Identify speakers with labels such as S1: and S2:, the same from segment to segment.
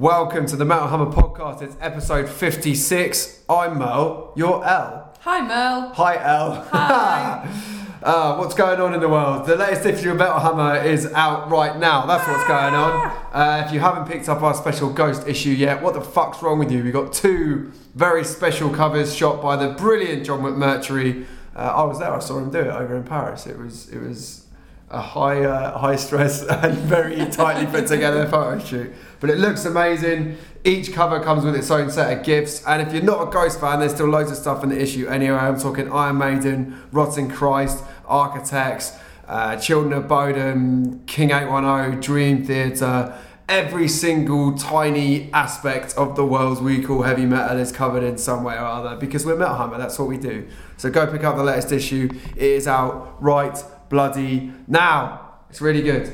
S1: Welcome to the Metal Hammer podcast. It's episode 56. I'm Mel. You're L.
S2: Hi, Mel.
S1: Hi, L.
S2: Hi.
S1: uh, what's going on in the world? The latest issue of Metal Hammer is out right now. That's what's going on. Uh, if you haven't picked up our special Ghost issue yet, what the fuck's wrong with you? We've got two very special covers shot by the brilliant John McMurtrie. Uh, I was there. I saw him do it over in Paris. It was it was a high uh, high stress and very tightly put together photo shoot. But it looks amazing. Each cover comes with its own set of gifts. And if you're not a Ghost fan, there's still loads of stuff in the issue anyway. I'm talking Iron Maiden, Rotting Christ, Architects, uh, Children of Bodom, King 810, Dream Theater. Every single tiny aspect of the worlds we call heavy metal is covered in some way or other because we're Metal Hammer, that's what we do. So go pick up the latest issue. It is out right bloody now. It's really good.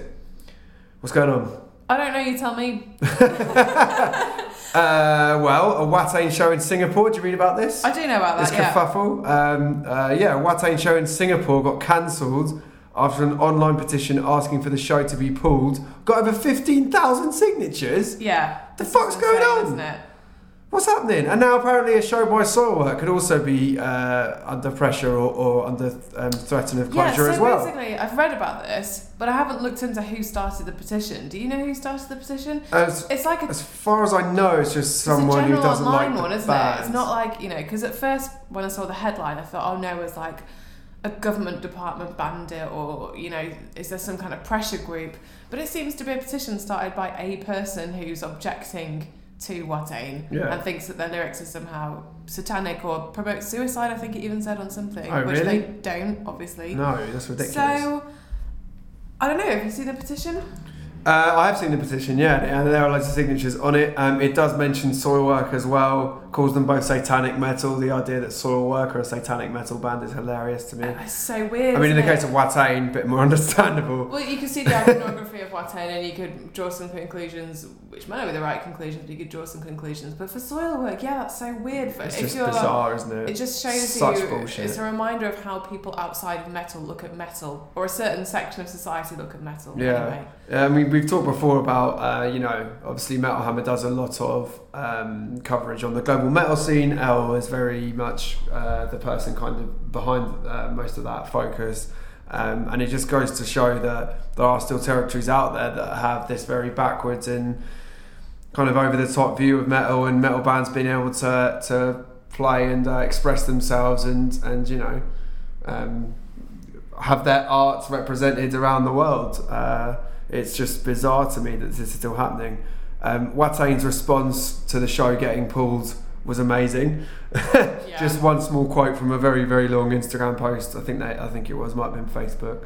S1: What's going on?
S2: I don't know, you tell me.
S1: Uh, well, a Watain show in Singapore. Did you read about this?
S2: I do know about
S1: This
S2: that, yeah.
S1: kerfuffle. Um, uh, yeah, a Watain show in Singapore got cancelled after an online petition asking for the show to be pulled. Got over 15,000 signatures.
S2: Yeah.
S1: The fuck's
S2: is
S1: going on?
S2: Isn't it?
S1: What's happening? And now apparently a show by Soilwork could also be uh, under pressure or, or under um, threat of
S2: Yeah,
S1: closure
S2: so
S1: as well.
S2: basically, I've read about this, but I haven't looked into who started the petition. Do you know who started the petition?
S1: As,
S2: It's like a,
S1: as far as I know, it's just someone
S2: it's
S1: who doesn't like
S2: one,
S1: the
S2: isn't it? It's not like, you know, because at first, when I saw the headline, I thought, oh no, it's like a government department banned it, or, you know, is there some kind of pressure group? But it seems to be a petition started by a person who's objecting to Watain
S1: Yeah.
S2: and thinks that their lyrics are somehow satanic or promote suicide, I think it even said on something,
S1: Oh,
S2: which
S1: really?
S2: they don't, obviously.
S1: No, that's ridiculous.
S2: So, I don't know, have you seen the petition?
S1: Uh, I have seen the petition, yeah, and there are loads of signatures on it. Um, it does mention Soilwork as well, calls them both satanic metal. The idea that Soilwork are a satanic metal band is hilarious to me.
S2: It's so weird.
S1: I mean, in the case of Watain, a bit more understandable.
S2: Well, you can see the iconography of Watain and you could draw some conclusions, which might not be the right conclusions, but you could draw some conclusions. But for Soilwork, yeah, that's so weird. For,
S1: It's
S2: if
S1: just
S2: you're,
S1: bizarre, isn't it?
S2: It just shows
S1: Such
S2: you,
S1: bullshit.
S2: it's a reminder of how people outside of metal look at metal, or a certain section of society look at metal.
S1: Yeah.
S2: Anyway.
S1: I mean, we've talked before about, uh, you know, obviously Metal Hammer does a lot of um, coverage on the global metal scene. Elle is very much uh, the person kind of behind uh, most of that focus. Um, and it just goes to show that there are still territories out there that have this very backwards and kind of over the top view of metal and metal bands being able to, to play and uh, express themselves and, and you know, um, have their art represented around the world. Uh, it's just bizarre to me that this is still happening. Um, Watain's response to the show getting pulled was amazing.
S2: Yeah.
S1: just one small quote from a very very long Instagram post. I think that I think it was might have been Facebook.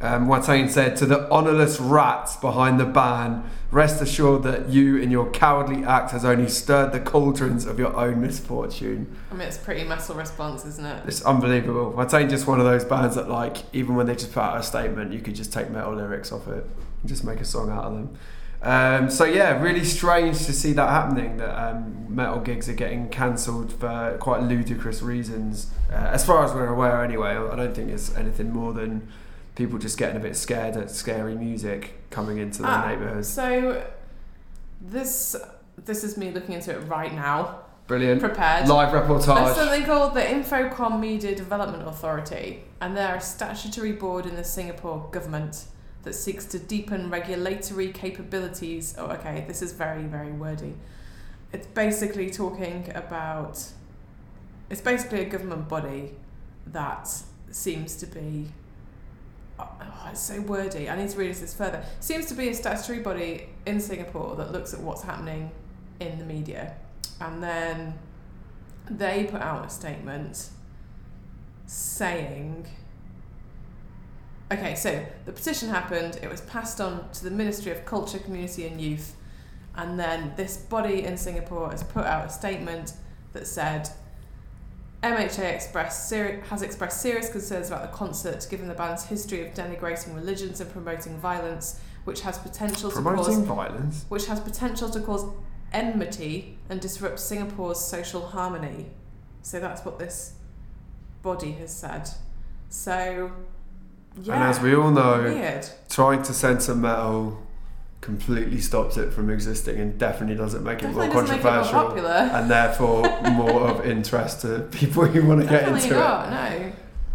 S1: Um, Watain said to the honourless rats behind the ban, rest assured that you in your cowardly act has only stirred the cauldrons of your own misfortune.
S2: I mean, it's pretty metal response, isn't it?
S1: It's unbelievable. Watain just one of those bands that like even when they just put out a statement, you could just take metal lyrics off it and just make a song out of them. Um, so yeah, really strange to see that happening. That um, metal gigs are getting cancelled for quite ludicrous reasons. Uh, as far as we're aware, anyway, I don't think it's anything more than people just getting a bit scared at scary music coming into their
S2: Ah,
S1: neighbourhoods.
S2: So, this this is me looking into it right now,
S1: Brilliant.
S2: prepared.
S1: Live reportage.
S2: There's something called the Infocomm Media Development Authority, and they're a statutory board in the Singapore government that seeks to deepen regulatory capabilities. Oh, okay, this is very, very wordy. It's basically talking about. It's basically a government body that seems to be. Oh, it's so wordy. I need to read this further. Seems to be a statutory body in Singapore that looks at what's happening in the media. And then they put out a statement saying okay so the petition happened it was passed on to the ministry of culture community and youth and then this body in singapore has put out a statement that said MHA expressed seri- has expressed serious concerns about the concert given the band's history of denigrating religions and promoting violence which has potential to cause
S1: Promoting violence.
S2: which has potential to cause enmity and disrupt Singapore's social harmony. So that's what this body has said. So, yeah.
S1: And as we all know,
S2: weird.
S1: trying to censor metal completely stops it from existing and definitely doesn't make it
S2: Definitely
S1: more
S2: it more
S1: controversial
S2: popular.
S1: and therefore more of interest to people who want to get into it.
S2: No.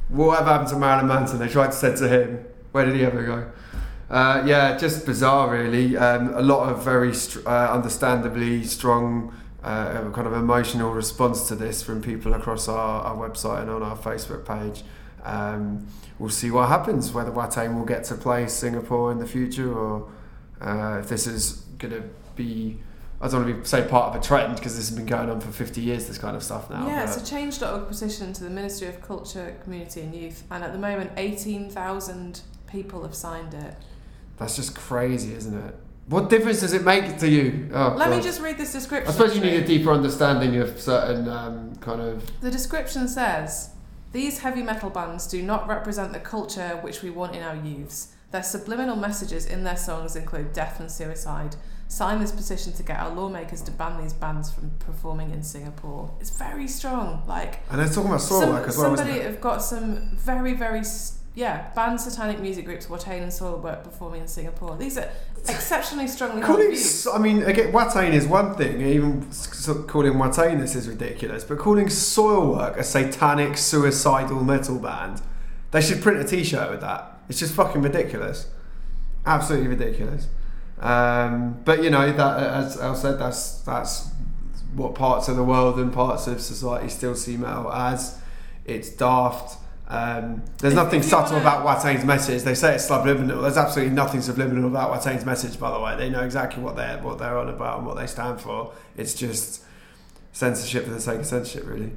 S1: Whatever happened to Marilyn Manson? They tried to to him, where did he ever go? Uh, yeah, just bizarre, really. Um, a lot of very str- uh, understandably strong, uh, kind of emotional response to this from people across our, our website and on our Facebook page. Um, we'll see what happens, whether Watain will get to play Singapore in the future or uh, if this is going to be. I don't want to be, say part of a trend because this has been going on for 50 years, this kind of stuff now.
S2: yeah, a change.org petition to the Ministry of Culture, Community and Youth, and at the moment, 18,000 people have signed it.
S1: That's just crazy, isn't it? What difference does it make to you? Oh,
S2: Let me just read this description.
S1: I suppose you need a deeper understanding of certain um, kind of.
S2: The description says These heavy metal bands do not represent the culture which we want in our youths. Their subliminal messages in their songs include death and suicide. Sign this petition to get our lawmakers to ban these bands from performing in Singapore. It's very strong. Like,
S1: And they're talking about soil
S2: some-
S1: work as well,
S2: somebody have got some very, very, yeah, banned satanic music groups, Watain and Soilwork, performing in Singapore. These are exceptionally strongly
S1: Calling, I mean, again, Watain is one thing. Even calling Watain this is ridiculous. But calling Soilwork a satanic, suicidal metal band, they should print a T-shirt with that. It's just fucking ridiculous. Absolutely ridiculous. Um, but you know that, as I said, that's that's what parts of the world and parts of society still see metal as. It's daft. Um, there's nothing subtle about Watain's message. They say it's subliminal. There's absolutely nothing subliminal about Watain's message, by the way. They know exactly what they're what they're on about and what they stand for. It's just censorship for the sake of censorship, really.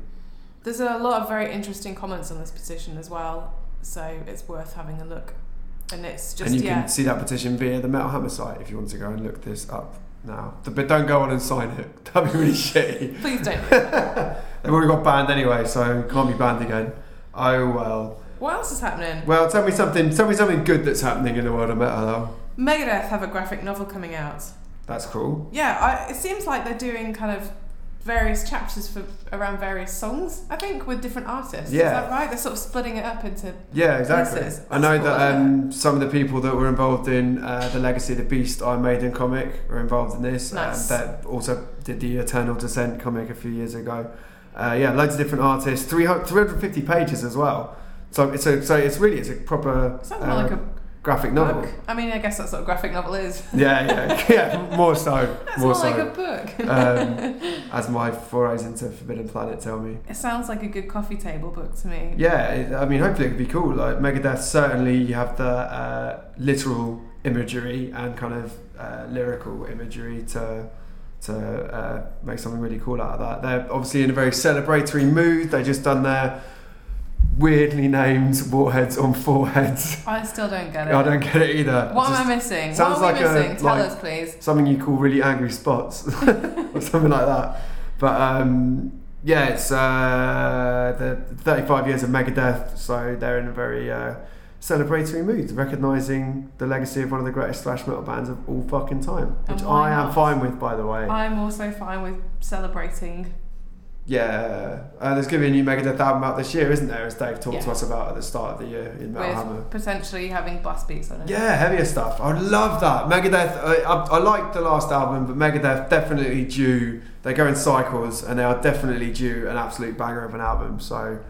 S2: There's a lot of very interesting comments on this petition as well, so it's worth having a look. And it's just
S1: and you
S2: yeah,
S1: can see that petition via the Metal Hammer site if you want to go and look this up now. But don't go on and sign it. That'd be really shitty.
S2: please don't.
S1: They've already got banned anyway, so can't be banned again. Oh well.
S2: what else is happening?
S1: Well, tell me something. Tell me something good that's happening in the world of metal. Though.
S2: Megadeth have a graphic novel coming out.
S1: That's cool.
S2: Yeah, I, it seems like they're doing kind of various chapters for around various songs. I think with different artists.
S1: Yeah, Is
S2: that right? They're sort of splitting it up into.
S1: Yeah, exactly.
S2: Pieces.
S1: I know
S2: cool,
S1: that um, some of the people that were involved in uh, the Legacy of the Beast Iron Maiden comic are involved in this.
S2: Nice.
S1: Um, that also did the Eternal Descent comic a few years ago. Uh, yeah, loads of different artists. 300, 350 pages as well. So it's a, so it's really it's a proper
S2: Sounds
S1: uh,
S2: more like a
S1: graphic novel.
S2: book. I mean, I guess that's what a graphic novel is.
S1: Yeah, yeah, yeah. More so,
S2: That's
S1: more
S2: more
S1: so.
S2: like a book.
S1: um, as my forays into Forbidden Planet tell me.
S2: it sounds like a good coffee table book to me.
S1: Yeah, I mean, hopefully it could be cool. Like Megadeth, certainly you have the uh, literal imagery and kind of uh, lyrical imagery to to uh, make something really cool out of that. They're obviously in a very celebratory mood. They just done their weirdly named warheads on foreheads.
S2: I still don't get it.
S1: I don't get it either.
S2: What
S1: Just
S2: am I missing?
S1: sounds
S2: what are we
S1: like a-
S2: Tell
S1: like-
S2: us, please.
S1: something you call really angry spots or something like that. But um, yeah, it's uh, the 35 years of Megadeth, so they're in a very uh, celebratory mood, recognising the legacy of one of the greatest thrash metal bands of all fucking time,
S2: And
S1: which I am
S2: not?
S1: fine with, by the way.
S2: I'm also fine with celebrating.
S1: Yeah, uh, there's going to be a new Megadeth album out this year, isn't there? As Dave talked to us about at the start of the year in Metal Hammer.
S2: potentially having blast beats on it.
S1: Yeah, heavier stuff. I love that. Megadeth, I, I, I liked the last album, but Megadeth definitely due. They go in cycles, and they are definitely due an absolute banger of an album. So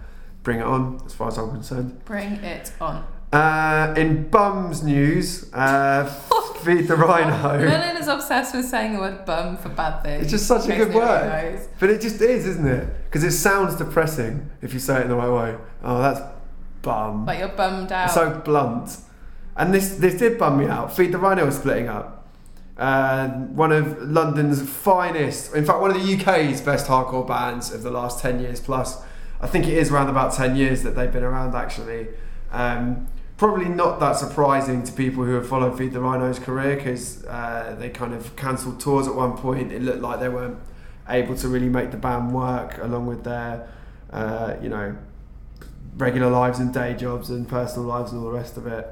S1: bring it on, as far as I'm concerned.
S2: Bring it on.
S1: Uh, in bums news, uh, feed the rhino.
S2: Merlin is obsessed with saying the word bum for bad things.
S1: It's just such a good word. But it just is, isn't it? Because it sounds depressing if you say it in the right way. Oh, that's bum.
S2: Like you're bummed out.
S1: so blunt. And this this did bum me out. Feed the Rhino was splitting up. Uh, one of London's finest, in fact, one of the UK's best hardcore bands of the last 10 years plus. I think it is around about 10 years that they've been around actually. Um, probably not that surprising to people who have followed Feed the Rhino's career because uh, they kind of cancelled tours at one point. It looked like they weren't able to really make the band work along with their, uh, you know, regular lives and day jobs and personal lives and all the rest of it.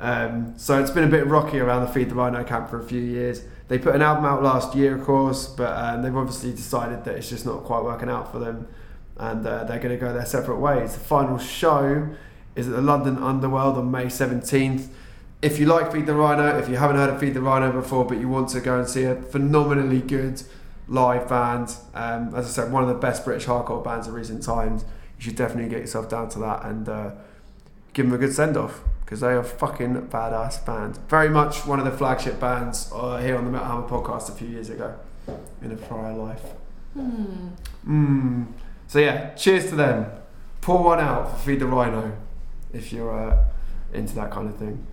S1: Um, so it's been a bit rocky around the Feed the Rhino camp for a few years. They put an album out last year, of course, but um, they've obviously decided that it's just not quite working out for them, and uh, they're going to go their separate ways. The final show is at the London Underworld on May seventeenth. if you like Feed the Rhino, if you haven't heard of Feed the Rhino before, but you want to go and see a phenomenally good live band, um, as I said, one of the best British hardcore bands of recent times, you should definitely get yourself down to that and uh, give them a good send off because they are fucking badass band. Very much one of the flagship bands uh, here on the Metal Hammer podcast a few years ago in a prior life.
S2: Hmm.
S1: Mm. So yeah, cheers to them. Pour one out for Feed the Rhino if you're uh, into that kind of thing.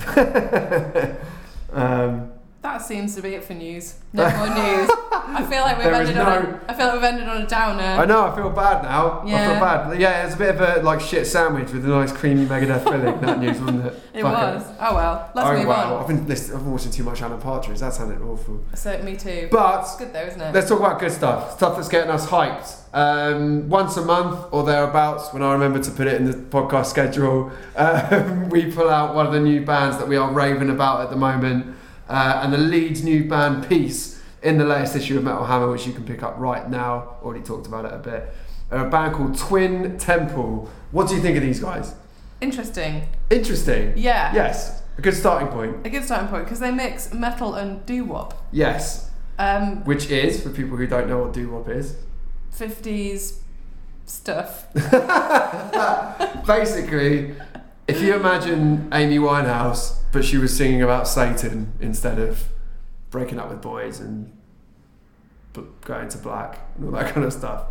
S1: um,
S2: That seems to be it for news. No more news. I feel like we've
S1: There
S2: ended on. A, I feel like we've ended on a downer.
S1: I know, I feel bad now.
S2: Yeah.
S1: I feel bad. Yeah, it's a bit of a like shit sandwich with a nice creamy Megadeth filling. That news, wasn't it?
S2: It
S1: Fuck
S2: was. Oh well. Let's
S1: oh
S2: move
S1: wow,
S2: on.
S1: I've been listening, I've been watching too much Alan Partridge. That sounded awful.
S2: So me too.
S1: But
S2: it's good though, isn't it?
S1: Let's talk about good stuff. Stuff that's getting us hyped. Um, once a month or thereabouts, when I remember to put it in the podcast schedule, um, we pull out one of the new bands that we are raving about at the moment. Uh, and the Leeds new band Peace in the latest issue of Metal Hammer, which you can pick up right now. Already talked about it a bit. A band called Twin Temple. What do you think of these guys?
S2: Interesting.
S1: Interesting.
S2: Yeah.
S1: Yes. A good starting point.
S2: A good starting point because they mix metal and doo wop.
S1: Yes.
S2: Um,
S1: Which is, for people who don't know what doo wop is,
S2: 50s stuff.
S1: Basically, if you imagine Amy Winehouse, but she was singing about Satan instead of breaking up with boys and going to black and all that kind of stuff,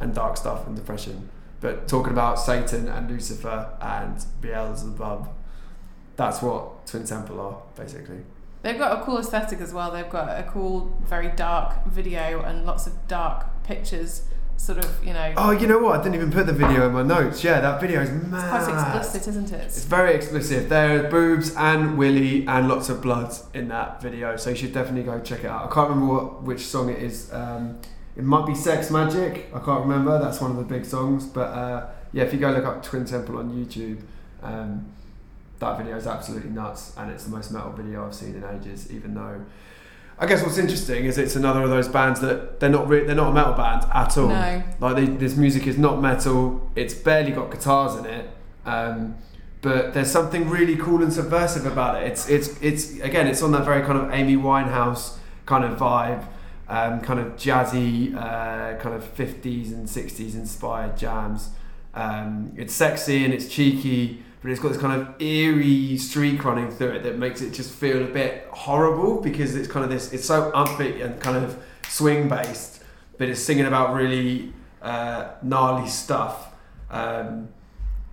S1: and dark stuff and depression, but talking about Satan and Lucifer and Beelzebub, that's what Twin Temple are, basically.
S2: They've got a cool aesthetic as well. They've got a cool, very dark video and lots of dark pictures. Sort of, you know,
S1: Oh, you know what? I didn't even put the video in my notes. Yeah, that video is mad.
S2: it's quite explicit, isn't it?
S1: It's very explicit. There are boobs and willy and lots of blood in that video, so you should definitely go check it out. I can't remember what, which song it is. Um, it might be Sex Magic. I can't remember. That's one of the big songs. But uh, yeah, if you go look up Twin Temple on YouTube, um, that video is absolutely nuts, and it's the most metal video I've seen in ages. Even though, I guess what's interesting is it's another of those bands that they're not re- they're not a metal band at all.
S2: No.
S1: Like they, this music is not metal. It's barely got guitars in it. Um, but there's something really cool and subversive about it. It's it's it's again it's on that very kind of Amy Winehouse kind of vibe, um, kind of jazzy, uh, kind of 50s and 60s inspired jams. Um, it's sexy and it's cheeky, but it's got this kind of eerie streak running through it that makes it just feel a bit horrible because it's kind of this. It's so upbeat and kind of swing based, but it's singing about really uh, gnarly stuff. Um,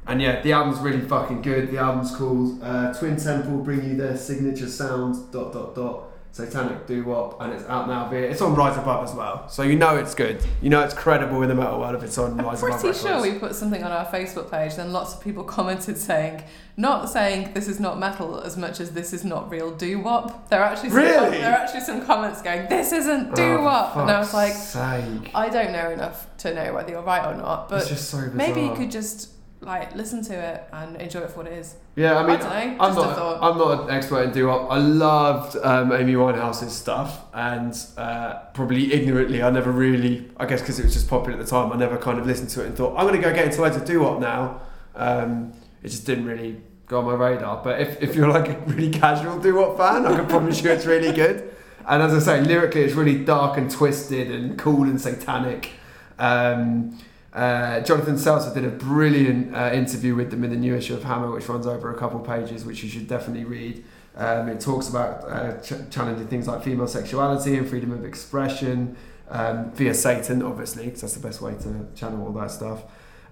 S1: and yeah, the album's really fucking good. The album's called uh, Twin Temple Bring You Their Signature Sound. Dot dot dot. Satanic doo wop, and it's out now. Via it's on Rise Above as well, so you know it's good. You know it's credible in the metal world if it's on
S2: I'm
S1: Rise Above.
S2: pretty sure we put something on our Facebook page, and lots of people commented saying, not saying this is not metal as much as this is not real doo wop. There are actually some,
S1: Really?
S2: there are actually some comments going, this isn't
S1: Oh,
S2: doo wop,
S1: for
S2: and I was like,
S1: sake.
S2: I don't know enough to know whether you're right or not, but
S1: just so bizarre.
S2: maybe you could just like listen to it and enjoy it for what it is.
S1: Yeah, I mean,
S2: I don't know,
S1: I'm
S2: just a
S1: not. I'm not an expert in doo wop. I loved um, Amy Winehouse's stuff, and uh, probably ignorantly, I never really. I guess because it was just popular at the time, I never kind of listened to it and thought I'm going to go get into loads of doo wop now. Um, it just didn't really go on my radar. But if, if you're like a really casual doo wop fan, I can promise you it's really good. And as I say, lyrically, it's really dark and twisted and cool and satanic. Um, uh, Jonathan Selzer did a brilliant uh, interview with them in the new issue of Hammer, which runs over a couple pages, which you should definitely read. Um, it talks about uh, ch- challenging things like female sexuality and freedom of expression um, via Satan, obviously, because that's the best way to channel all that stuff.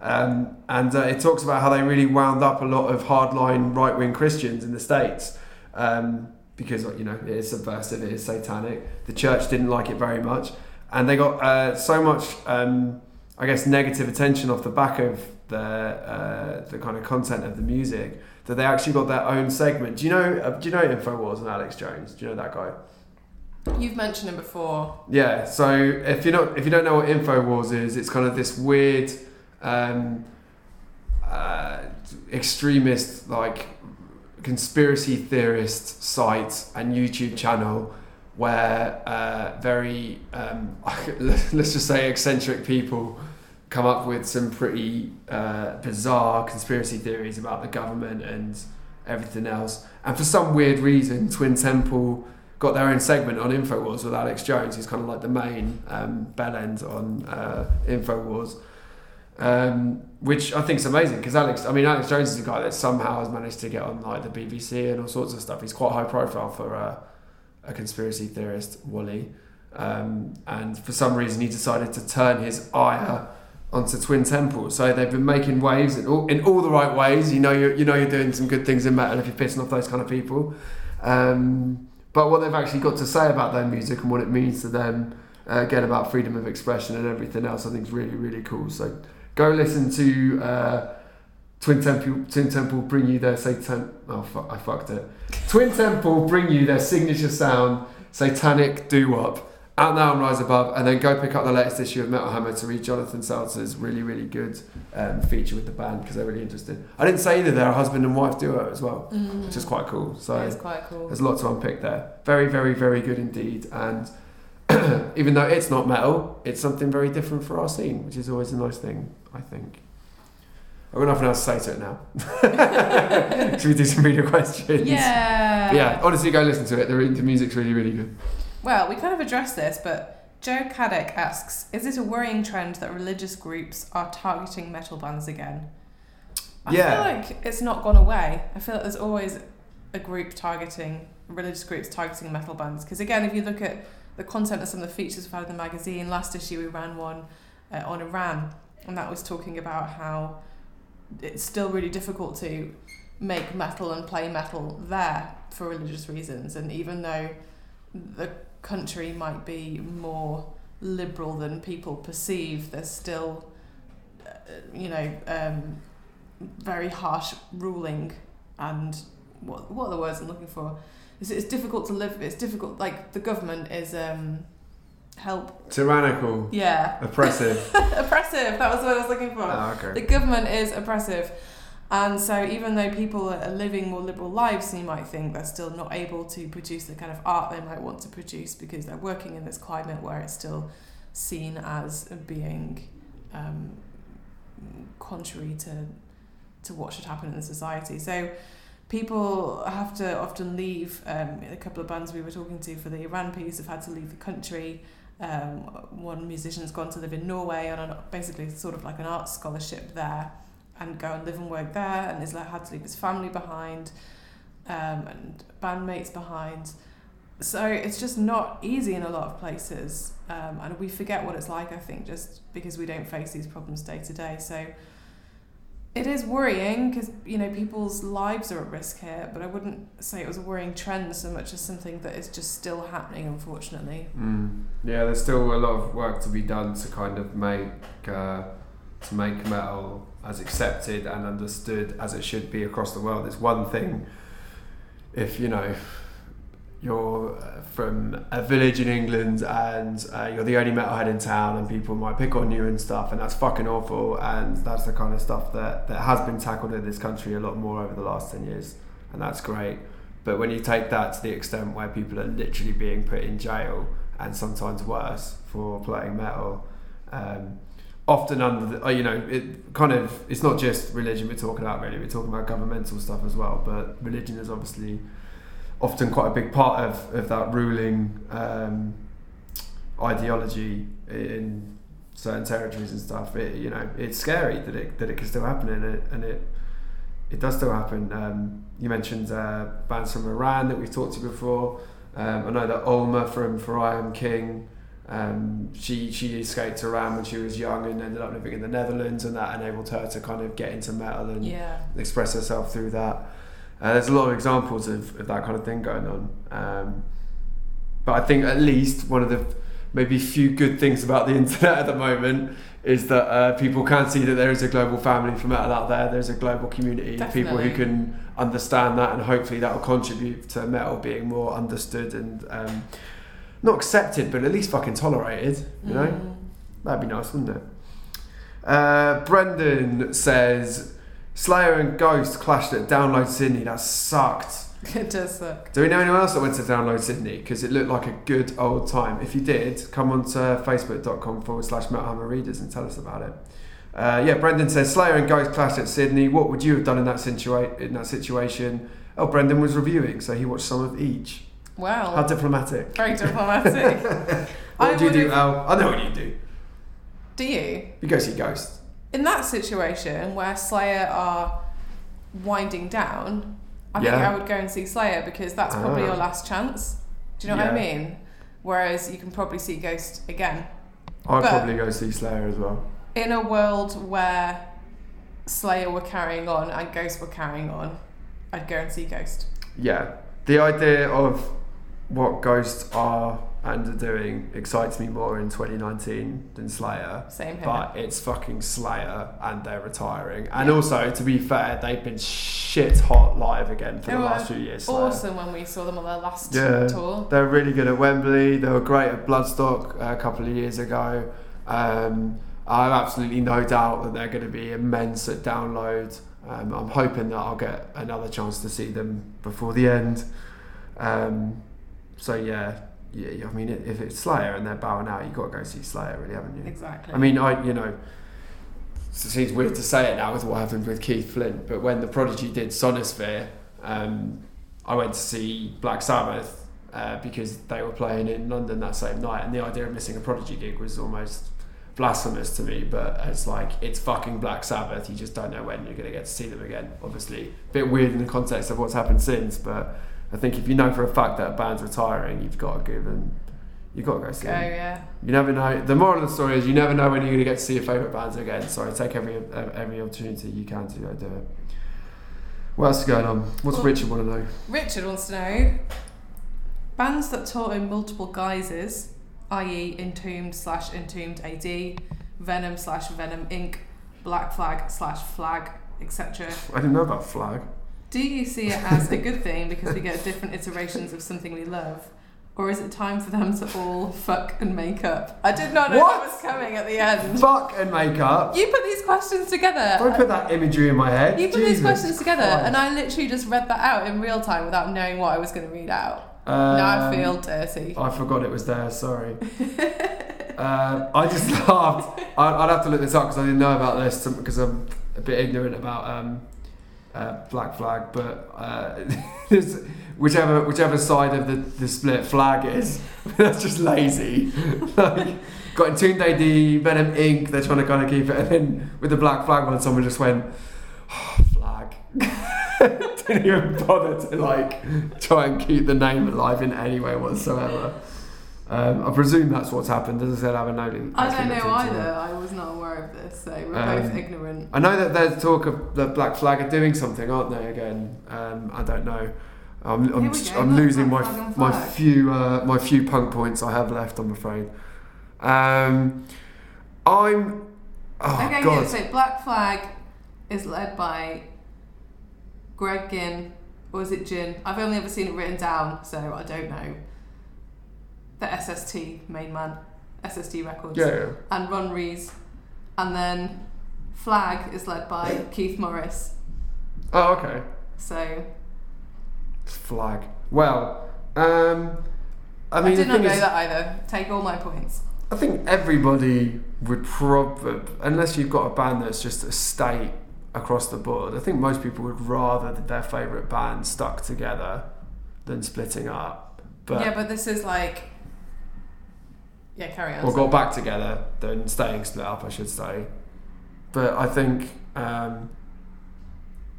S1: Um, and uh, it talks about how they really wound up a lot of hardline right wing Christians in the States. Um, because you know it is subversive, it is satanic. The church didn't like it very much, and they got uh, so much, um, I guess, negative attention off the back of the uh, the kind of content of the music that they actually got their own segment. Do you know? Uh, do you know Infowars and Alex Jones? Do you know that guy?
S2: You've mentioned him before.
S1: Yeah. So if you're not, if you don't know what Infowars is, it's kind of this weird, um, uh, extremist like conspiracy theorist site and YouTube channel where uh, very um, let's just say eccentric people come up with some pretty uh, bizarre conspiracy theories about the government and everything else. And for some weird reason, Twin Temple got their own segment on Infowars with Alex Jones, who's kind of like the main um, bell end on uh, Infowars. Um, which I think is amazing because Alex, I mean, Alex Jones is a guy that somehow has managed to get on like the BBC and all sorts of stuff. He's quite high profile for uh, a conspiracy theorist, Wally. Um, and for some reason, he decided to turn his ire onto Twin Temple. So they've been making waves in all, in all the right ways. You know, you're, you know, you're doing some good things in metal if you're pissing off those kind of people. Um, but what they've actually got to say about their music and what it means to them, uh, again about freedom of expression and everything else, I think is really, really cool. So go listen to uh, Twin Temple. Twin Temple bring you their satan. Oh fuck, I fucked it. Twin Temple bring you their signature sound, satanic doo wop. Out now and rise above, and then go pick up the latest issue of Metal Hammer to read Jonathan Selzer's really, really good um, feature with the band because they're really interested. I didn't say either; they're a husband and wife duo as well,
S2: Mm.
S1: which is quite cool. So
S2: It's quite cool.
S1: there's a lot to unpick there. Very, very, very good indeed. And even though it's not metal, it's something very different for our scene, which is always a nice thing, I think. Nothing else to say to it now. Should we do some reader questions?
S2: Yeah.
S1: But yeah, honestly, go listen to it. The, the music's really, really good.
S2: Well, we kind of addressed this, but Joe Caddick asks Is it a worrying trend that religious groups are targeting metal bands again? I
S1: Yeah.
S2: feel like it's not gone away. I feel like there's always a group targeting, religious groups targeting metal bands. Because again, if you look at the content of some of the features we've had in the magazine, last issue we ran one uh, on Iran, and that was talking about how it's still really difficult to make metal and play metal there for religious reasons. And even though the country might be more liberal than people perceive, there's still, uh, you know, um, very harsh ruling and what what are the words I'm looking for? It's, it's difficult to live. It's difficult. Like the government is um, help.
S1: Tyrannical,
S2: Yeah,
S1: oppressive.
S2: oppressive. That was what I was looking for.
S1: oh, okay.
S2: The government is oppressive. And so, even though people are living more liberal lives, you might think they're still not able to produce the kind of art they might want to produce because they're working in this climate where it's still seen as being um, contrary to to what should happen in the society. So, people have to often leave. Um, a couple of bands we were talking to for the Iran piece have had to leave the country. Um, one musician's gone to live in Norway on basically sort of like an art scholarship there and go and live and work there and has like, had to leave his family behind um, and bandmates behind. So it's just not easy in a lot of places um, and we forget what it's like I think just because we don't face these problems day to day. So it is worrying because you know people's lives are at risk here, but I wouldn't say it was a worrying trend so much as something that is just still happening, unfortunately.
S1: Mm. Yeah, there's still a lot of work to be done to kind of make uh, to make metal as accepted and understood as it should be across the world. It's one thing if you know you're uh, from a village in England and uh, you're the only metalhead in town and people might pick on you and stuff and that's fucking awful and that's the kind of stuff that, that has been tackled in this country a lot more over the last 10 years and that's great. But when you take that to the extent where people are literally being put in jail and sometimes worse for playing metal um, often under the, uh, you know it kind of it's not just religion we're talking about really. We're talking about governmental stuff as well but religion is obviously often quite a big part of, of that ruling um, ideology in certain territories and stuff. It, you know, it's scary that it that it can still happen, and it and it it does still happen. Um, you mentioned uh, bands from Iran that we've talked to before. Um, I know that Alma from For I Am King. Um, she she escaped Iran when she was young and ended up living in the Netherlands, and that enabled her to kind of get into metal and
S2: Yeah.
S1: express herself through that. Uh, there's a lot of examples of, of that kind of thing going on. Um, but I think at least one of the maybe few good things about the internet at the moment is that uh, people can see that there is a global family for metal out there. There's a global community of people who can understand that, and hopefully that will contribute to metal being more understood and um, not accepted, but at least fucking tolerated. You know.
S2: Mm.
S1: That'd be nice, wouldn't it? Uh, Brendan says Slayer and Ghost clashed at Download Sydney. That sucked.
S2: It does suck.
S1: Do we know anyone else that went to Download Sydney? Because it looked like a good old time. If you did, come on to facebook.com forward slash Metalhammer Readers and tell us about it. Uh, yeah, Brendan says Slayer and Ghost clashed at Sydney. What would you have done in that situa- in that situation? Oh, Brendan was reviewing, so he watched some of each.
S2: Wow.
S1: How diplomatic.
S2: Very diplomatic.
S1: What
S2: I
S1: do you do, Al? I know what you do.
S2: Do you?
S1: You go see Ghost.
S2: In that situation where Slayer are winding down, I think I would go and see Slayer because that's probably
S1: Ah.
S2: your last chance. Do you know what I mean? Whereas you can probably see Ghost again.
S1: I'd
S2: But-
S1: probably go see Slayer as well.
S2: In a world where Slayer were carrying on and Ghost were carrying on, I'd go and see Ghost.
S1: Yeah. The idea of what Ghost are and are doing excites me more in 2019 than Slayer.
S2: Same here.
S1: But it's fucking Slayer and they're retiring. And
S2: Yeah.
S1: also, to be fair, they've been shit hot live again for
S2: They
S1: the last few years. Slayer.
S2: awesome when we saw them on their last
S1: Yeah.
S2: tour.
S1: They're really good at Wembley. They were great at Bloodstock a couple of years ago. Um, I have absolutely no doubt that they're going to be immense at download. Um, I'm hoping that I'll get another chance to see them before the end. Um, so yeah, yeah. I mean, if it's Slayer and they're bowing out, you've got to go see Slayer, really, haven't you?
S2: Exactly.
S1: I mean, I you know, it seems weird to say it now with what happened with Keith Flint, but when the Prodigy did Sonisphere, um, I went to see Black Sabbath uh, because they were playing in London that same night, and the idea of missing a Prodigy gig was almost blasphemous to me. But it's like it's fucking Black Sabbath. You just don't know when you're going to get to see them again. Obviously, a bit weird in the context of what's happened since, but I think if you know for a fact that a band's retiring, you've got to give them. You've got to go see
S2: go,
S1: them.
S2: yeah.
S1: You never know. The moral of the story is you never know when you're going to get to see your favourite bands again. So take every every opportunity you can to go do it. What else is going on? What's
S2: Well-
S1: Richard want to know?
S2: Richard wants to know bands that tour in multiple guises, i.e., Entombed slash Entombed AD, Venom slash Venom Inc., Black Flag slash Flag, etc.
S1: I didn't know about Flag.
S2: Do you see it as a good thing because we get different iterations of something we love? Or is it time for them to all fuck and make up? I did not know
S1: What?
S2: that was coming at the end.
S1: Fuck and make up.
S2: You put these questions together.
S1: Don't put that imagery in my head.
S2: You put these questions together,
S1: Christ.
S2: and I literally just read that out in real time without knowing what I was going to read out.
S1: Um,
S2: now I feel dirty.
S1: I forgot it was there. Sorry. um, I just laughed. I'd have to look this up because I didn't know about this because I'm a bit ignorant about um, uh, Black Flag. But uh, whichever whichever side of the, the split flag is, that's just lazy. like, got Entombed AD, Venom Inc. They're trying to kind of keep it, and then with the Black Flag one, someone just went oh, flag. Didn't even bother to like try and keep the name alive in any way whatsoever. Um, I presume that's what's happened. As I said, I haven't known.
S2: I don't know either. I was not aware of this, so we're both
S1: Um,
S2: ignorant.
S1: I know that there's talk of the Black Flag are doing something, aren't they? Again, um, I don't know. I'm, I'm, I'm losing my
S2: Flag
S1: my few uh, my few punk points I have left. I'm afraid. Um, I'm. Oh
S2: okay,
S1: God.
S2: yeah, so Black Flag is led by Greg Ginn, or is it Gin? I've only ever seen it written down, so I don't know. The SST main man, SST Records,
S1: yeah, yeah.
S2: and Ron Reyes, and then Flag is led by Keith Morris.
S1: Oh, okay.
S2: So
S1: Flag. Well, um, I mean,
S2: I,
S1: did
S2: not know
S1: is,
S2: that either. Take all my points.
S1: I think everybody would probably, unless you've got a band that's just a state across the board, I think most people would rather that their favourite band stuck together than splitting up. But,
S2: yeah, but this is like. Yeah, carry on.
S1: or got back together than staying split up, I should say. But I think, um,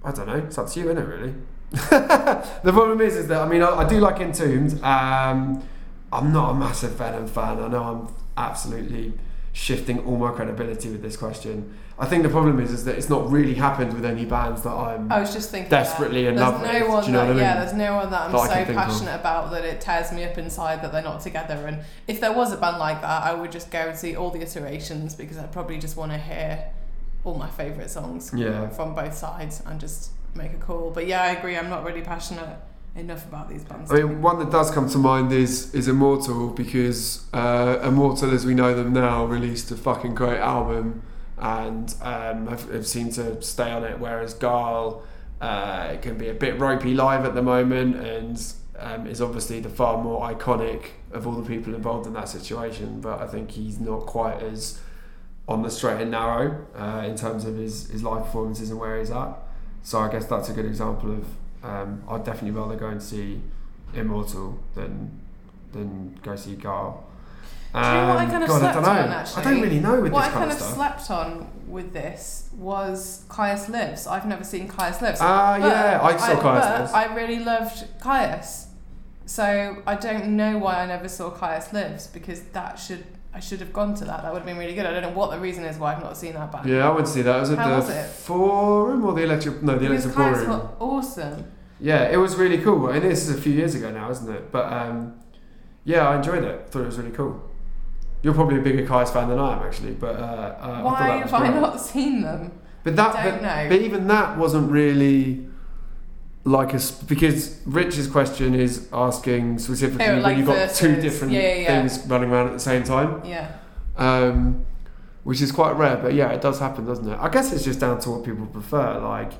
S1: I don't know, it's up to you, isn't it, really? the problem is, is that, I mean, I, I do like Entombed. Um, I'm not a massive Venom fan. I know I'm absolutely shifting all my credibility with this question. I think the problem is, is that it's not really happened with any bands that I'm.
S2: I was just thinking
S1: desperately
S2: that.
S1: in
S2: there's
S1: love
S2: no
S1: with,
S2: One
S1: do you know
S2: that,
S1: what I
S2: Yeah, there's no one that I'm
S1: That
S2: so
S1: think of.
S2: passionate about that it tears me up inside that they're not together. And if there was a band like that, I would just go and see all the iterations because I probably just want to hear all my favourite songs
S1: Yeah.
S2: from both sides and just make a call. But yeah, I agree. I'm not really passionate enough about these bands.
S1: I mean, one that does come to mind is is Immortal because uh, Immortal, as we know them now, released a fucking great album and um, have, have seemed to stay on it. Whereas Gaahl uh, can be a bit ropey live at the moment and um, is obviously the far more iconic of all the people involved in that situation. But I think he's not quite as on the straight and narrow uh, in terms of his, his live performances and where he's at. So I guess that's a good example of Um, I'd definitely rather go and see Immortal than than go see Gaahl.
S2: Do you know what I
S1: Um,
S2: kind of
S1: God,
S2: slept
S1: I don't
S2: on, actually?
S1: I don't really know with
S2: what
S1: this
S2: I
S1: kind, of stuff.
S2: slept on with this was Kyuss Lives. I've never seen Kyuss Lives.
S1: Ah,
S2: But
S1: yeah, I saw Kyuss
S2: but
S1: Lives.
S2: I really loved Kyuss. So I don't know why I never saw Kyuss Lives because that should I should have gone to that. That would have been really good. I don't know what the reason is why I've not seen that band.
S1: Yeah, I would see that. Was it
S2: How
S1: the
S2: was it?
S1: Forum or the Electric? No, the Electric Kyuss
S2: was awesome.
S1: Yeah, it was really cool. I and this is a few years ago now, isn't it? But um, yeah, I enjoyed it. Thought it was really cool. You're probably a bigger Kyuss fan than I am, actually. But uh, uh, I
S2: why
S1: was
S2: have I not seen them?
S1: But that,
S2: Don't
S1: but,
S2: know.
S1: but even that wasn't really like a because Rich's question is asking specifically
S2: Oh,
S1: when you've got two different
S2: yeah, yeah.
S1: things running around at the same time,
S2: Yeah.
S1: um, which is quite rare. But yeah, it does happen, doesn't it? I guess it's just down to what people prefer. Like,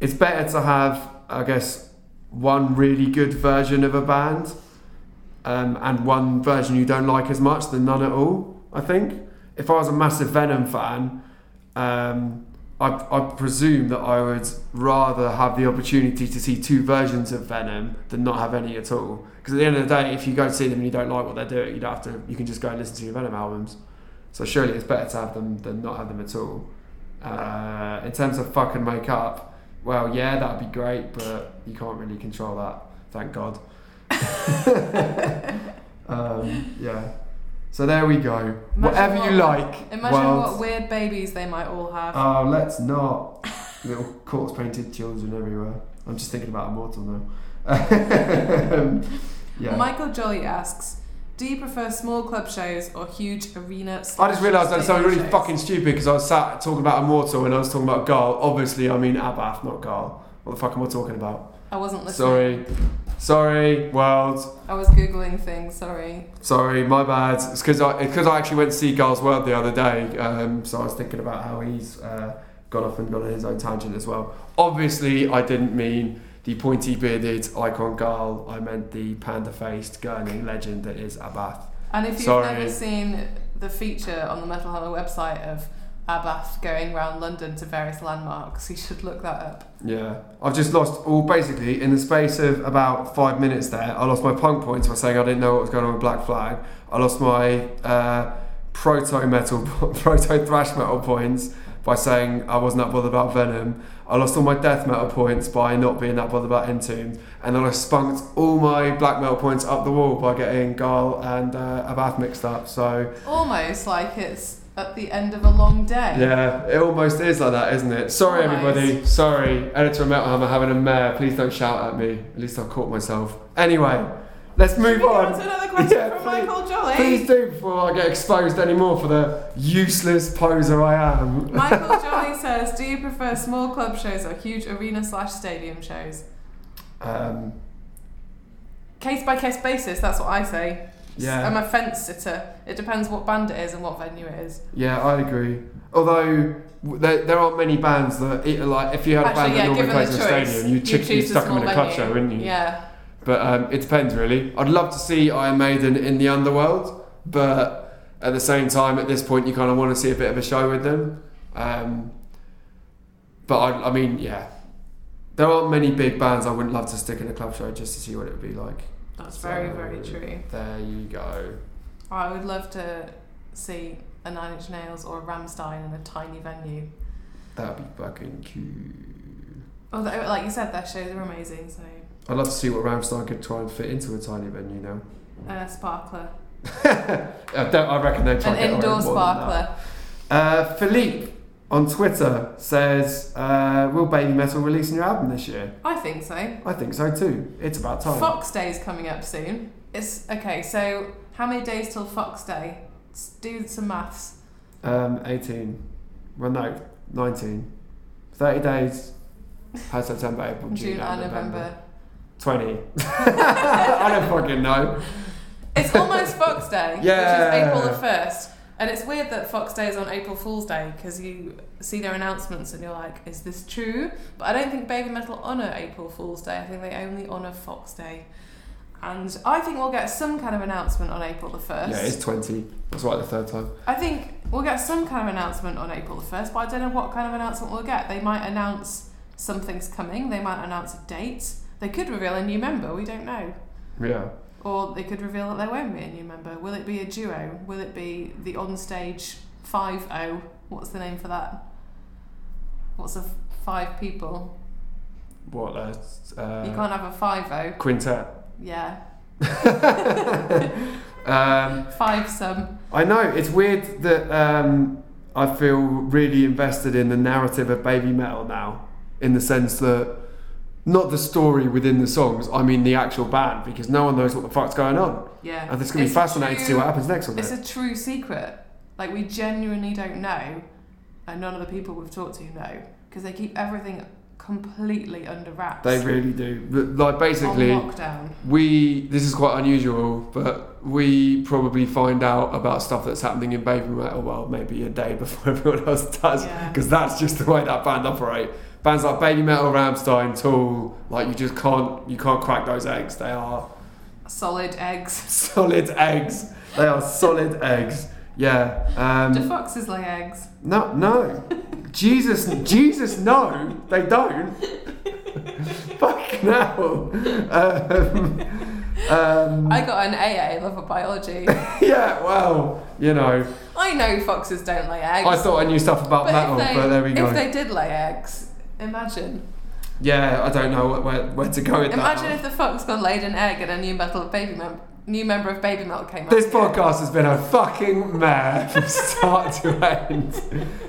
S1: it's better to have, I guess, one really good version of a band. Um, and one version you don't like as much than none at all. I think if I was a massive Venom fan, um, I, I presume that I would rather have the opportunity to see two versions of Venom than not have any at all. Because at the end of the day, if you go and see them and you don't like what they're doing, you don't have to. You can just go and listen to your Venom albums. So surely it's better to have them than not have them at all. Uh, in terms of fucking make up, well, yeah, that'd be great, but you can't really control that. Thank God. um, yeah. So there we go.
S2: Imagine
S1: Whatever
S2: what-
S1: you like.
S2: Imagine
S1: world.
S2: what weird babies they might all have.
S1: Oh, let's not. Little corpse painted children everywhere. I'm just thinking about Immortal now. Yeah.
S2: Michael Jolly asks, "Do you prefer small club shows or huge arena?"
S1: I just realised that something really
S2: shows?
S1: fucking stupid because I was sat talking about Immortal and I was talking about Gaahl. Obviously, I mean Abbath, not Gaahl. What the fuck am I talking about?
S2: I wasn't listening.
S1: Sorry. Sorry, world.
S2: I was googling things. Sorry.
S1: Sorry, my bad. It's because I, it's 'cause I actually went to see Gaahls Wyrd the other day, um, so I was thinking about how he's uh, gone off and gone on his own tangent as well. Obviously, I didn't mean the pointy bearded icon girl. I meant the panda faced gurning legend that is Abbath.
S2: And if you've
S1: Sorry.
S2: never seen the feature on the Metal Hammer website of Abbath going around London to various landmarks, you should look that up.
S1: Yeah, I've just lost all basically in the space of about five minutes there. I lost my punk points by saying I didn't know what was going on with Black Flag. I lost my uh, proto metal, proto thrash metal points by saying I wasn't that bothered about Venom. I lost all my death metal points by not being that bothered about Entombed, and then I spunked all my black metal points up the wall by getting Gaahl and uh, Abbath mixed up. So
S2: Almost like it's at the end of a long day.
S1: yeah, it almost is like that, isn't it? Sorry,
S2: Almost.
S1: everybody. Sorry, editor of Metal Hammer having a mare. Please don't shout at me. At least I've caught myself. Anyway, let's move
S2: Should we go
S1: on.
S2: on to another question
S1: Yeah,
S2: from
S1: please-
S2: Michael Jolly?
S1: Please do before I get exposed anymore for the useless poser I am.
S2: Michael Jolly says, "Do you prefer small club shows or huge arena slash stadium shows?"
S1: Um,
S2: Case by case basis. That's what I say.
S1: Yeah,
S2: I'm a fence sitter. It depends what band it is and what venue it is.
S1: yeah, I agree. Although there, there aren't many bands that it, like if you had a band
S2: Actually,
S1: that
S2: yeah,
S1: normally plays in a stadium, you'd, chick, you'd
S2: choose a
S1: stuck them in a club show, wouldn't you?
S2: Yeah.
S1: But um, it depends really. I'd love to see Iron Maiden in the underworld, but at the same time, at this point, you kind of want to see a bit of a show with them. Um, but I, I mean, yeah, there aren't many big bands I wouldn't love to stick in a club show just to see what it would be like.
S2: That's
S1: So,
S2: very, very true.
S1: There you go.
S2: I would love to see a Nine Inch Nails or a Rammstein in a tiny venue.
S1: That'd be fucking cute.
S2: Although, like you said, their shows are amazing. So,
S1: I'd love to see what Rammstein could try and fit into a tiny venue now.
S2: uh, Sparkler,
S1: I, don't, I reckon they'd try
S2: an indoor
S1: with more than that.
S2: Sparkler.
S1: Uh, Philippe on Twitter says, uh, "Will Babymetal release a new album this year?"
S2: I think so.
S1: I think so too. It's about time.
S2: Fox Day is coming up soon. It's okay. So, how many days till Fox Day? Let's do some maths.
S1: Um, 18. Well, no, 19. 30 days. Has September, April, June,
S2: June and November.
S1: 20. I don't fucking know.
S2: It's almost Fox Day,
S1: Yeah.
S2: which is April the first. And it's weird that Fox Day is on April Fool's Day because you see their announcements and you're like, is this true? But I don't think Babymetal honour April Fool's Day. I think they only honour Fox Day. And I think we'll get some kind of announcement on April the 1st.
S1: Yeah, it's 20. That's right, the third time.
S2: I think we'll get some kind of announcement on April the 1st, but I don't know what kind of announcement we'll get. They might announce something's coming. They might announce a date. They could reveal a new member. We don't know.
S1: Yeah.
S2: Or they could reveal that there won't be a new member. Will it be a duo? Will it be the onstage five O? What's the name for that? What's a f- five people?
S1: What? Uh,
S2: you can't have a five O.
S1: Quintet.
S2: Yeah,
S1: Um,
S2: five some.
S1: I know it's weird that um, I feel really invested in the narrative of Babymetal now, in the sense that not the story within the songs, I mean the actual band, because no one knows what the fuck's going on,
S2: Yeah.
S1: and it's gonna be
S2: It's a
S1: fascinating to see what happens next on
S2: It's
S1: it.
S2: a true secret. Like we genuinely don't know, and none of the people we've talked to know because they keep everything completely under wraps.
S1: They really do. Like basically, we this is quite unusual, but we probably find out about stuff that's happening in Babymetal well maybe a day before everyone else does,
S2: Yeah.
S1: because that's just the way that band operate. Bands like Baby Metal, Rammstein, Tool, like you just can't you can't crack those eggs. They are
S2: Solid eggs.
S1: solid eggs. They are solid eggs. Yeah.
S2: Do
S1: Um,
S2: foxes lay eggs?
S1: no, no. Jesus, Jesus, no, they don't. Fuck hell. Um, um,
S2: I got an AA, love of biology.
S1: yeah, well, you know,
S2: I know foxes don't lay eggs.
S1: I thought I knew stuff about
S2: but
S1: metal,
S2: they,
S1: but there we go.
S2: If they did lay eggs, imagine.
S1: yeah, I don't know where, where to go with that.
S2: Imagine
S1: that.
S2: if the fox got laid an egg and a new metal baby mem- new member of Baby Milk came out.
S1: This podcast has been a fucking mare from start to end.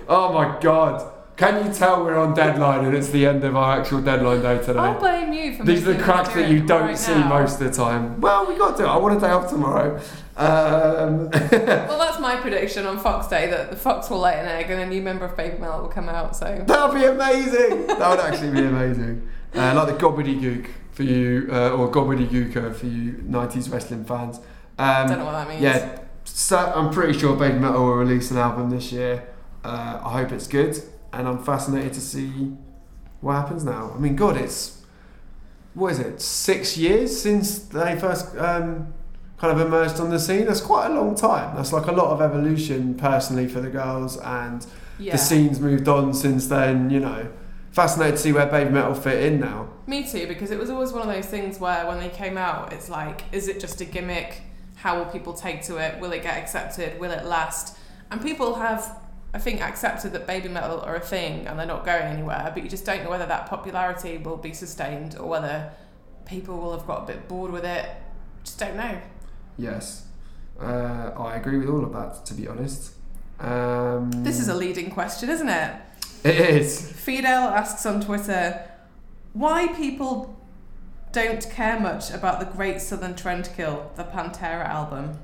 S1: Oh my god. Can you tell we're on deadline and it's the end of our actual deadline day today?
S2: I'll blame you for
S1: These are the cracks that you don't
S2: right
S1: see
S2: now.
S1: most of the time. Well, we got to. I want a day off tomorrow. Um,
S2: Well, that's my prediction on Fox Day that the fox will lay an egg and a new member of Baby Milk will come out. So
S1: that would be amazing. That would actually be amazing. Uh, like the gobbledygook for you, uh, or gobbledygooker for you 90s wrestling fans. Um,
S2: don't know what that means.
S1: Yeah, so I'm pretty sure Babymetal will release an album this year. Uh, I hope it's good, and I'm fascinated to see what happens now. I mean, God, it's what is it? Six years since they first um, kind of emerged on the scene. That's quite a long time. That's like a lot of evolution personally for the girls, and
S2: yeah.
S1: the scene's moved on since then. You know, fascinated to see where Babymetal fit in now.
S2: Me too, because it was always one of those things where when they came out, it's like, is it just a gimmick? How will people take to it? Will it get accepted? Will it last? And people have, I think, accepted that Babymetal are a thing and they're not going anywhere, but you just don't know whether that popularity will be sustained or whether people will have got a bit bored with it. Just don't know.
S1: Yes, uh, I agree with all of that. To be honest, um,
S2: This is a leading question, isn't it?
S1: It is.
S2: Fidel asks on Twitter why people don't care much about the Great Southern Trendkill, the Pantera album.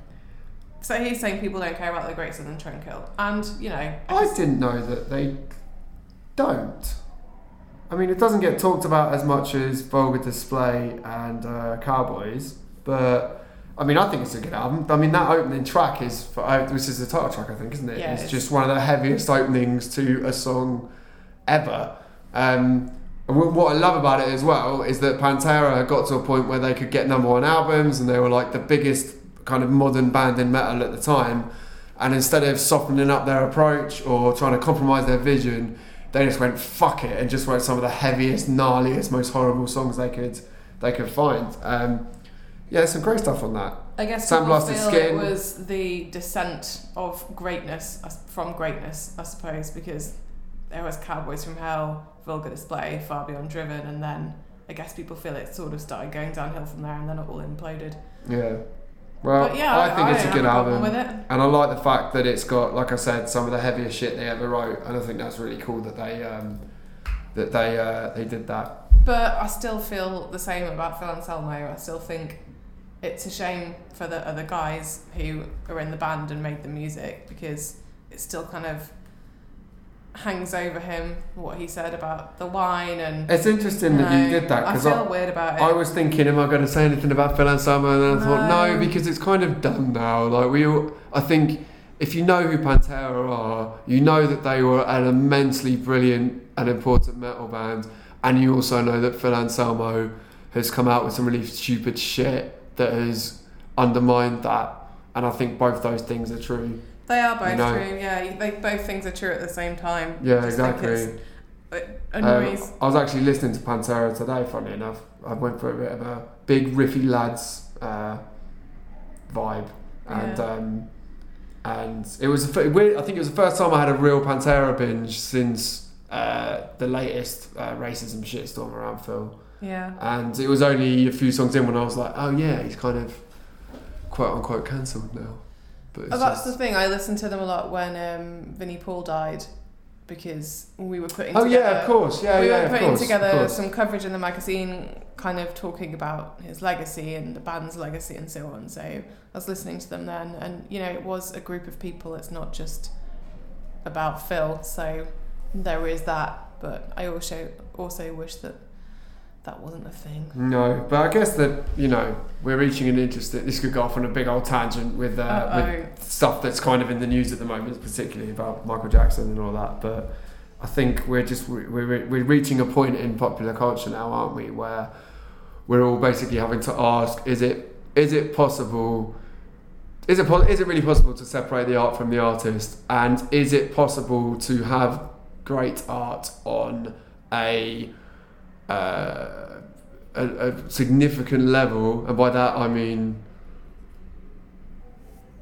S2: So he's saying people don't care about the Great Southern Trendkill, and you know,
S1: I didn't know that they don't. I mean, it doesn't get talked about as much as Vulgar Display and uh, Cowboys, but I mean, I think it's a good album. I mean, that opening track is, for, uh, which is the title track, I think, isn't it?
S2: Yeah,
S1: it's
S2: it's-
S1: just one of the heaviest openings to a song ever. Um, and what I love about it as well is that Pantera got to a point where they could get number one albums, and they were like the biggest kind of modern band in metal at the time. And instead of softening up their approach or trying to compromise their vision, they just went fuck it and just wrote some of the heaviest, gnarliest, most horrible songs they could they could find. Um, yeah, some great stuff on that.
S2: I guess
S1: Sandblasted Skin.
S2: it was the descent of greatness from greatness, I suppose, because there was Cowboys from Hell, Vulgar Display, Far Beyond Driven, and then I guess people feel it sort of started going downhill from there, and then it all imploded.
S1: Yeah. Well,
S2: but yeah,
S1: I think it's a good album. And I like the fact that it's got, like I said, some of the heaviest shit they ever wrote, and I think that's really cool that they um, that they uh, they did that.
S2: But I still feel the same about Phil Anselmo. I still think it's a shame for the other guys who are in the band and made the music because it still kind of hangs over him what he said about the wine and.
S1: It's interesting that you did that because I
S2: feel
S1: I,
S2: weird about it.
S1: I was thinking, am I going to say anything about Phil Anselmo? And then I thought, no,
S2: No.
S1: because it's kind of done now. Like we, all, I think, if you know who Pantera are, you know that they were an immensely brilliant and important metal band, and you also know that Phil Anselmo has come out with some really stupid shit that has undermined that. And I think both those things are true.
S2: They are both
S1: You know.
S2: true. Yeah, they both things are true at the same time.
S1: Yeah,
S2: Just
S1: exactly.
S2: It
S1: Um. I was actually listening to Pantera today. Funny enough, I went for a bit of a big riffy lads uh, vibe, and
S2: Yeah.
S1: um, and it was a, f- weird. I think it was the first time I had a real Pantera binge since uh, the latest uh, racism shitstorm around Phil,
S2: yeah.
S1: and it was only a few songs in when I was like, oh yeah, he's kind of quote unquote cancelled now. But it's
S2: Oh, that's
S1: just-
S2: the thing. I listened to them a lot when um, Vinnie Paul died because we were putting
S1: oh
S2: together.
S1: yeah, of course, yeah,
S2: we
S1: yeah,
S2: were putting
S1: course,
S2: together some coverage in the magazine, kind of talking about his legacy and the band's legacy and so on. So I was listening to them then, and you know, it was a group of people. It's not just about Phil. So there is that, but I also also wish that that wasn't a thing.
S1: No, but I guess that you know we're reaching an interesting. This could go off on a big old tangent with, uh, with stuff that's kind of in the news at the moment, particularly about Michael Jackson and all that. But I think we're just we're we're reaching a point in popular culture now, aren't we, where we're all basically having to ask: Is it is it possible? Is it is it really possible to separate the art from the artist? And is it possible to have great art on a uh, a, a significant level, and by that I mean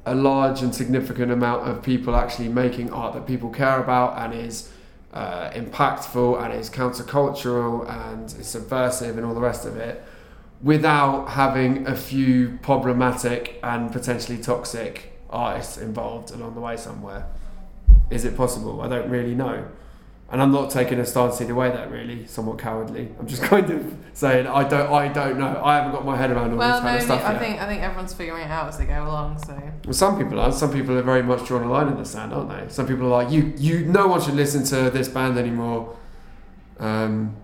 S1: a large and significant amount of people actually making art that people care about and is uh, impactful and is countercultural and is subversive and all the rest of it, without having a few problematic and potentially toxic artists involved along the way somewhere. Is it possible? I don't really know. And I'm not taking a stance either way. That really somewhat cowardly. I'm just kind of saying I don't. I don't know. I haven't got my head around all
S2: Well,
S1: this
S2: no,
S1: kind of stuff
S2: I
S1: yet.
S2: think I think everyone's figuring it out as they go along. So
S1: Well, some people are. Some people are very much drawn a line in the sand, aren't they? Some people are like, you, you, no one should listen to this band anymore. Um,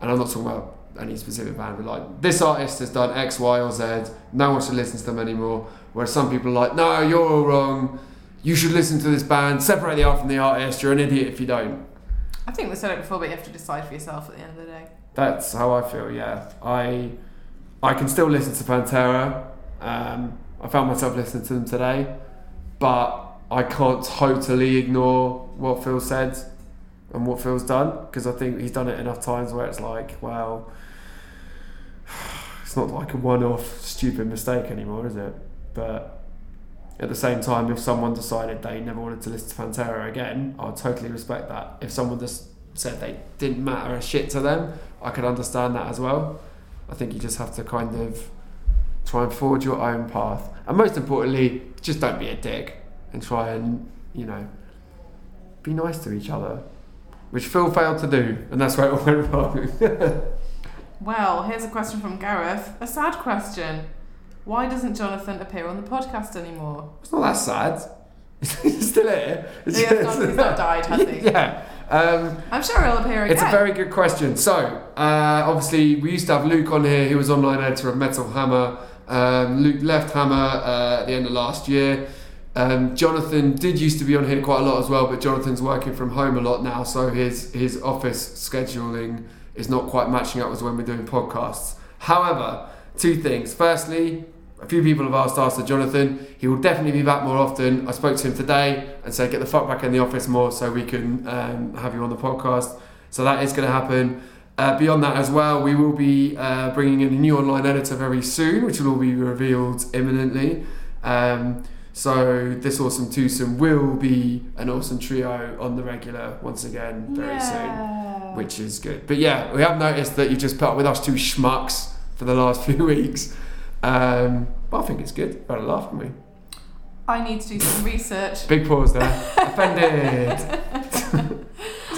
S1: and I'm not talking about any specific band, but like this artist has done X, Y, or Z. No one should listen to them anymore. Whereas some people are like, no, you're all wrong. You should listen to this band. Separate the art from the artist. You're an idiot if you don't.
S2: I think we said it before, but you have to decide for yourself at the end of the day.
S1: That's how I feel. Yeah, I I can still listen to Pantera. Um, I found myself listening to them today, but I can't totally ignore what Phil said and what Phil's done because I think he's done it enough times where it's like, well, it's not like a one-off stupid mistake anymore, is it? But at the same time, if someone decided they never wanted to listen to Pantera again, I would totally respect that. If someone just said they didn't matter a shit to them, I could understand that as well. I think you just have to kind of try and forge your own path. And most importantly, just don't be a dick and try and, you know, be nice to each other. Which Phil failed to do, and that's where it all went wrong.
S2: Well, here's a question from Gareth. A sad question. Why doesn't Jonathan appear on the podcast anymore?
S1: it's not that sad. He's still here. It's
S2: has not, he's not died, has he?
S1: Yeah. Um,
S2: I'm sure he'll appear again.
S1: It's a very good question. So, uh, obviously, we used to have Luke on here, who was online editor of Metal Hammer. Um, Luke left Hammer uh, at the end of last year. Um, Jonathan did used to be on here quite a lot as well, but Jonathan's working from home a lot now, so his his office scheduling is not quite matching up with when we're doing podcasts. However, two things. Firstly, a few people have asked after Jonathan. He will definitely be back more often. I spoke to him today and said, get the fuck back in the office more so we can um, have you on the podcast. So that is going to happen. Uh, beyond that as well, we will be uh, bringing in a new online editor very soon, which will all be revealed imminently. Um, so this awesome twosome will be an awesome trio on the regular once again very soon which is good. But yeah, we have noticed that you've just put up with us two schmucks for the last few weeks. Um, but I think it's good. A laugh, haven't we?
S2: I need to do some research.
S1: Big pause there. Offended.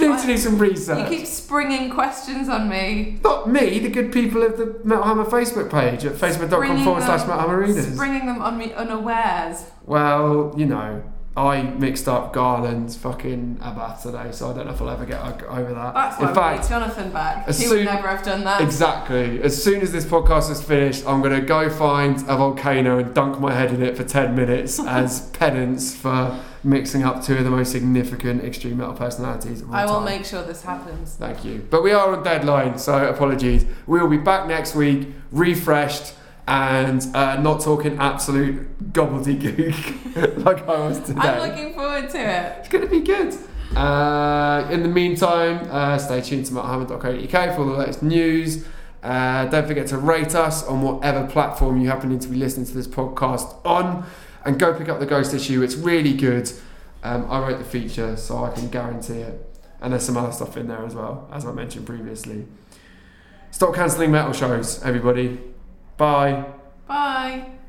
S1: need to do some research.
S2: You keep springing questions on me.
S1: Not me, the good people of the Metal Hammer Facebook page at facebook.com forward slash Metal Hammer Readers.
S2: Springing them on me unawares.
S1: Well, you know, I mixed up Garland's fucking Abbath today, so I don't know if I'll ever get over that.
S2: That's why
S1: In fact,
S2: Jonathan back. He
S1: soon-
S2: would never have done that.
S1: Exactly. As soon as this podcast is finished, I'm going to go find a volcano and dunk my head in it for 10 minutes as penance for mixing up two of the most significant extreme metal personalities
S2: I will
S1: time.
S2: make sure this happens.
S1: Thank you. But we are on deadline, so apologies. We will be back next week, refreshed and uh, not talking absolute gobbledygook like I was today.
S2: I'm looking forward to it.
S1: it's going to be good. Uh, in the meantime, uh, stay tuned to metalhammer.co.uk for all the latest news. Uh, don't forget to rate us on whatever platform you happen to be listening to this podcast on, and go pick up the Ghost issue. It's really good. Um, I wrote the feature, so I can guarantee it. And there's some other stuff in there as well, as I mentioned previously. Stop cancelling metal shows, everybody. Bye.
S2: Bye.